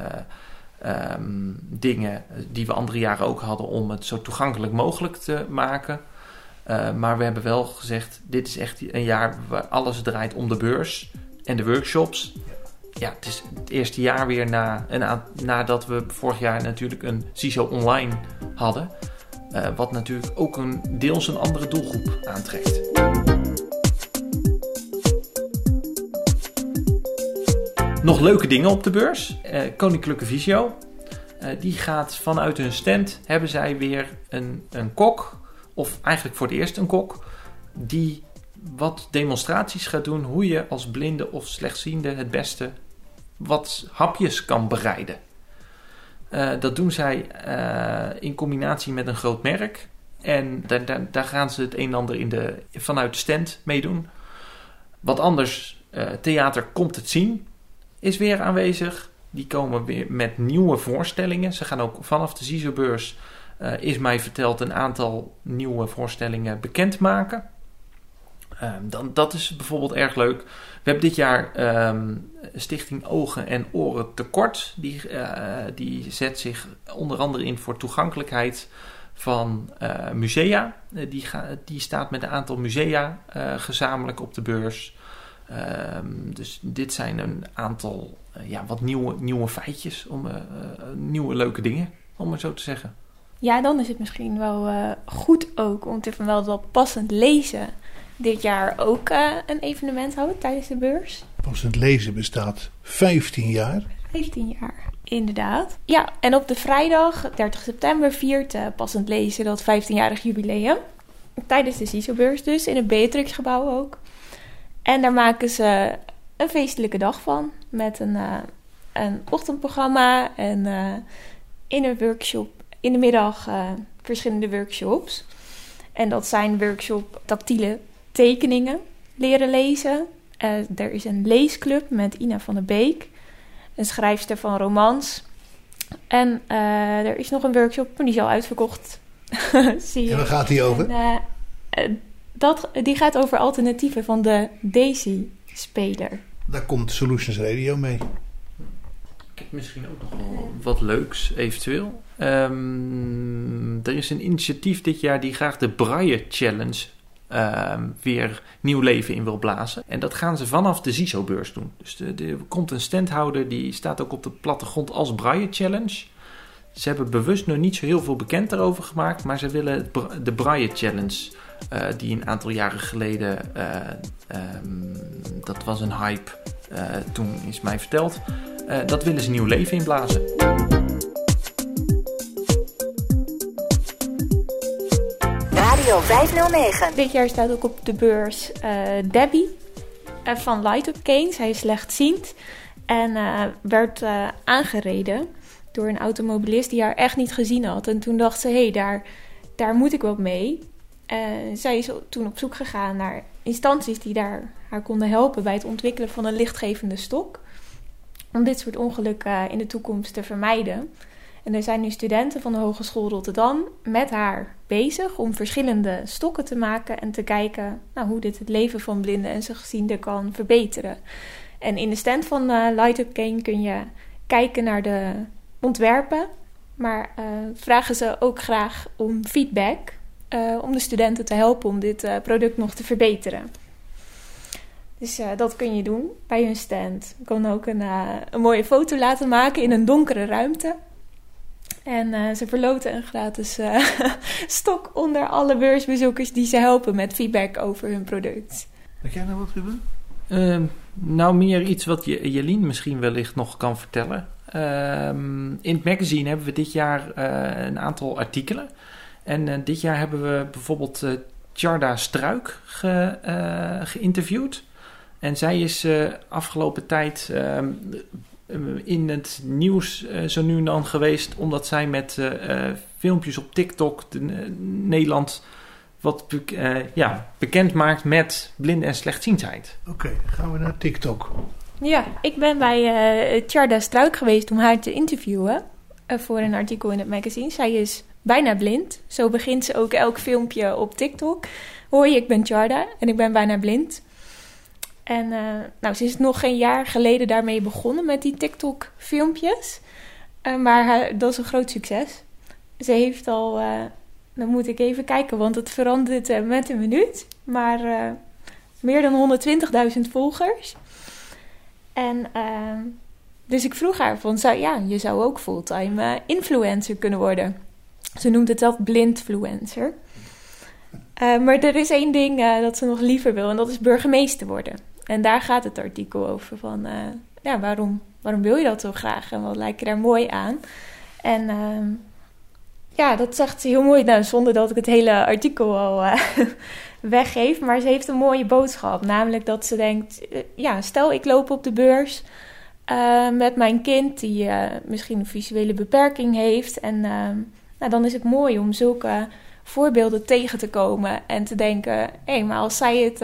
ehm, dingen die we andere jaren ook hadden om het zo toegankelijk mogelijk te maken. Eh, maar we hebben wel gezegd, dit is echt een jaar waar alles draait om de beurs en de workshops. Ja, het is het eerste jaar weer na, nadat we vorig jaar natuurlijk een CISO online hadden. Wat natuurlijk ook een deels een andere doelgroep aantrekt. Nog leuke dingen op de beurs. Eh, Koninklijke Visio. Eh, die gaat vanuit hun stand, hebben zij weer een, een kok, of eigenlijk voor het eerst een kok, die wat demonstraties gaat doen hoe je als blinde of slechtziende het beste wat hapjes kan bereiden. Eh, dat doen zij in combinatie met een groot merk. En daar, daar, daar gaan ze het een en ander in de, vanuit de stand mee doen. Wat anders, theater komt het zien, is weer aanwezig. Die komen weer met nieuwe voorstellingen. Ze gaan ook vanaf de CISO-beurs, eh, is mij verteld, een aantal nieuwe voorstellingen bekendmaken. Ehm, dan, dat is bijvoorbeeld erg leuk. We hebben dit jaar ehm, Stichting Ogen en Oren Tekort. Die, eh, die zet zich onder andere in voor toegankelijkheid van eh, musea. Die, ga, die staat met een aantal musea gezamenlijk op de beurs. Ehm, dus dit zijn een aantal eh, ja, wat nieuwe, nieuwe feitjes, om, eh, eh, nieuwe leuke dingen, om het zo te zeggen. Ja, dan is het misschien wel eh, goed ook om te vermelden dat passend lezen dit jaar ook eh, een evenement houdt tijdens de beurs. Passend lezen bestaat 15 jaar. 15 jaar. Inderdaad. Ja, en op de vrijdag, 30 september, viert Passend Lezen dat 15-jarig jubileum. Tijdens de CISO-beurs dus, in het Beatrix-gebouw ook. En daar maken ze een feestelijke dag van. Met een, eh, een ochtendprogramma en eh, in een workshop, in de middag eh, verschillende workshops. En dat zijn workshop tactiele tekeningen leren lezen. Er is een leesclub met Ina van der Beek een schrijfster van romans. En er is nog een workshop, maar die is al uitverkocht. Zie je. En waar gaat die over? En, dat, die gaat over alternatieven van de Daisy-speler. Daar komt Solutions Radio mee. Ik heb misschien ook nog wel wat leuks, eventueel. Ehm, er is een initiatief dit jaar die graag de Braille Challenge ehm, weer nieuw leven in wil blazen. En dat gaan ze vanaf de CISO-beurs doen. Dus er komt een standhouder, die staat ook op de plattegrond als Braille Challenge. Ze hebben bewust nog niet zo heel veel bekend daarover gemaakt, maar ze willen de Braille Challenge, eh, die een aantal jaren geleden, eh, ehm, dat was een hype, eh, toen is mij verteld, eh, dat willen ze nieuw leven inblazen. Radio Radio 509. Dit jaar staat ook op de beurs eh, Debbie van Light Up Cane. Zij is slechtziend en uh, werd aangereden door een automobilist die haar echt niet gezien had. En toen dacht ze, hé, hey, daar, daar moet ik wat mee. zij is toen op zoek gegaan naar instanties die daar haar konden helpen bij het ontwikkelen van een lichtgevende stok. Om dit soort ongelukken in de toekomst te vermijden. En er zijn nu studenten van de Hogeschool Rotterdam met haar bezig om verschillende stokken te maken en te kijken nou, hoe dit het leven van blinden en slechtzienden kan verbeteren. En in de stand van uh, Light Up Cane kun je kijken naar de ontwerpen, maar uh, vragen ze ook graag om feedback uh, om de studenten te helpen om dit product nog te verbeteren. Dus dat kun je doen bij hun stand. Je kan ook een, een mooie foto laten maken in een donkere ruimte. En uh, ze verloten een gratis uh, stok onder alle beursbezoekers die ze helpen met feedback over hun product. Weet jij nou wat, Ruben? Uh, nou, meer iets wat Jelien misschien wellicht nog kan vertellen. Ehm, in het magazine hebben we dit jaar eh, een aantal artikelen. En dit jaar hebben we bijvoorbeeld Charda Struik ge, geïnterviewd. En zij is afgelopen tijd ehm, eh, in het nieuws uh, zo nu en dan geweest, omdat zij met uh, filmpjes op TikTok de, Nederland wat ja, bekend maakt met blinden en slechtziendheid. Oké, gaan we naar TikTok. Ja, ik ben bij Charda Struik geweest om haar te interviewen voor een artikel in het magazine. Zij is bijna blind. Zo begint ze ook elk filmpje op TikTok. Hoi, ik ben Charda en ik ben bijna blind. En uh, nou, ze is nog geen jaar geleden daarmee begonnen met die TikTok-filmpjes. Uh, maar dat is een groot succes. Ze heeft al, uh, dan moet ik even kijken, want het verandert met een minuut. Maar meer dan 120.000 volgers. En dus ik vroeg haar van, zou, ja, je zou ook fulltime influencer kunnen worden. Ze noemt het zelf blindfluencer. maar er is één ding dat ze nog liever wil en dat is burgemeester worden. En daar gaat het artikel over van, ja, waarom, waarom wil je dat zo graag en wat lijkt je daar mooi aan? En uh, ja, dat zegt ze heel mooi, nou, zonder dat ik het hele artikel al uh, weggeef. Maar ze heeft een mooie boodschap, namelijk dat ze denkt, eh, ja, stel ik loop op de beurs met mijn kind die misschien een visuele beperking heeft. En nou, dan is het mooi om zulke voorbeelden tegen te komen en te denken: hé, hey, maar als zij, het,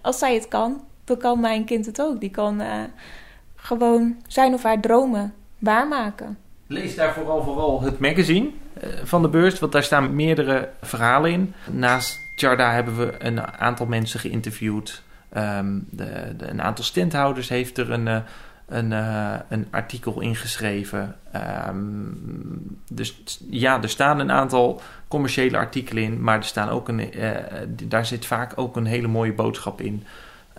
als zij het kan, dan kan mijn kind het ook. Die kan gewoon zijn of haar dromen waarmaken. Lees daar vooral vooral het magazine van de beurs, want daar staan meerdere verhalen in. Naast Charda hebben we een aantal mensen geïnterviewd. Um, de, de, een aantal standhouders heeft er een, uh, een, een artikel ingeschreven. Um, dus ja, er staan een aantal commerciële artikelen in, maar er staan ook een, daar zit vaak ook een hele mooie boodschap in.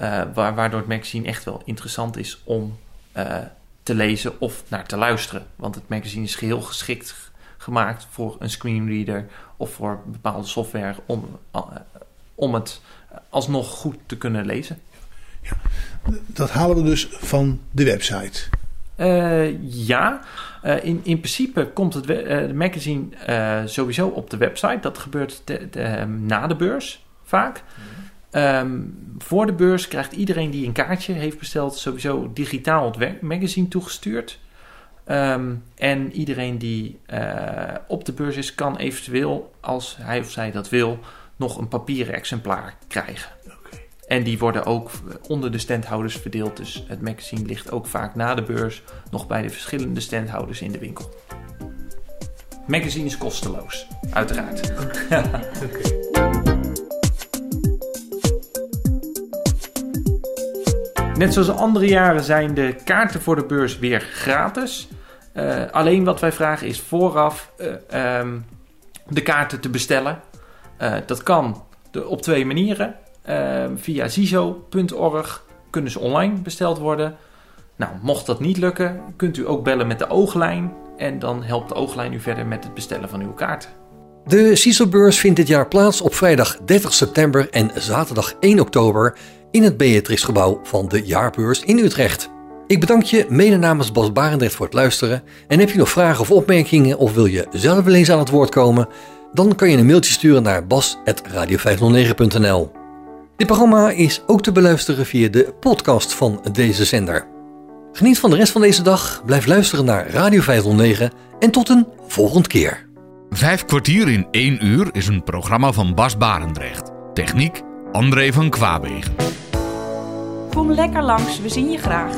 Uh, waardoor het magazine echt wel interessant is om te lezen of naar te luisteren. Want het magazine is geheel geschikt gemaakt voor een screenreader of voor bepaalde software om, uh, om het alsnog goed te kunnen lezen. Ja, dat halen we dus van de website. ja, in, in principe komt het uh, magazine sowieso op de website. Dat gebeurt de, na de beurs vaak. Mm Um, voor de beurs krijgt iedereen die een kaartje heeft besteld sowieso digitaal het magazine toegestuurd. Um, en iedereen die uh, op de beurs is, kan eventueel, als hij of zij dat wil, nog een papieren exemplaar krijgen. Okay. En die worden ook onder de standhouders verdeeld. Dus het magazine ligt ook vaak na de beurs nog bij de verschillende standhouders in de winkel. Magazine is kosteloos, uiteraard. Okay. okay. Net zoals andere jaren zijn de kaarten voor de beurs weer gratis. Uh, alleen wat wij vragen is vooraf uh, um, de kaarten te bestellen. Uh, dat kan op twee manieren. Ehm, via ziso.org kunnen ze online besteld worden. Nou, mocht dat niet lukken, kunt u ook bellen met de ooglijn. En dan helpt de ooglijn u verder met het bestellen van uw kaarten. De CISO-beurs vindt dit jaar plaats op vrijdag 30 september en zaterdag 1 oktober in het Beatrixgebouw van de Jaarbeurs in Utrecht. Ik bedank je mede namens Bas Barendrecht voor het luisteren. En heb je nog vragen of opmerkingen of wil je zelf wel eens aan het woord komen? Dan kan je een mailtje sturen naar bas.radio509.nl. Dit programma is ook te beluisteren via de podcast van deze zender. Geniet van de rest van deze dag, blijf luisteren naar Radio 509 en tot een volgende keer. Vijf kwartier in één uur is een programma van Bas Barendrecht. Techniek André van Kwaabegen. Kom lekker langs, we zien je graag.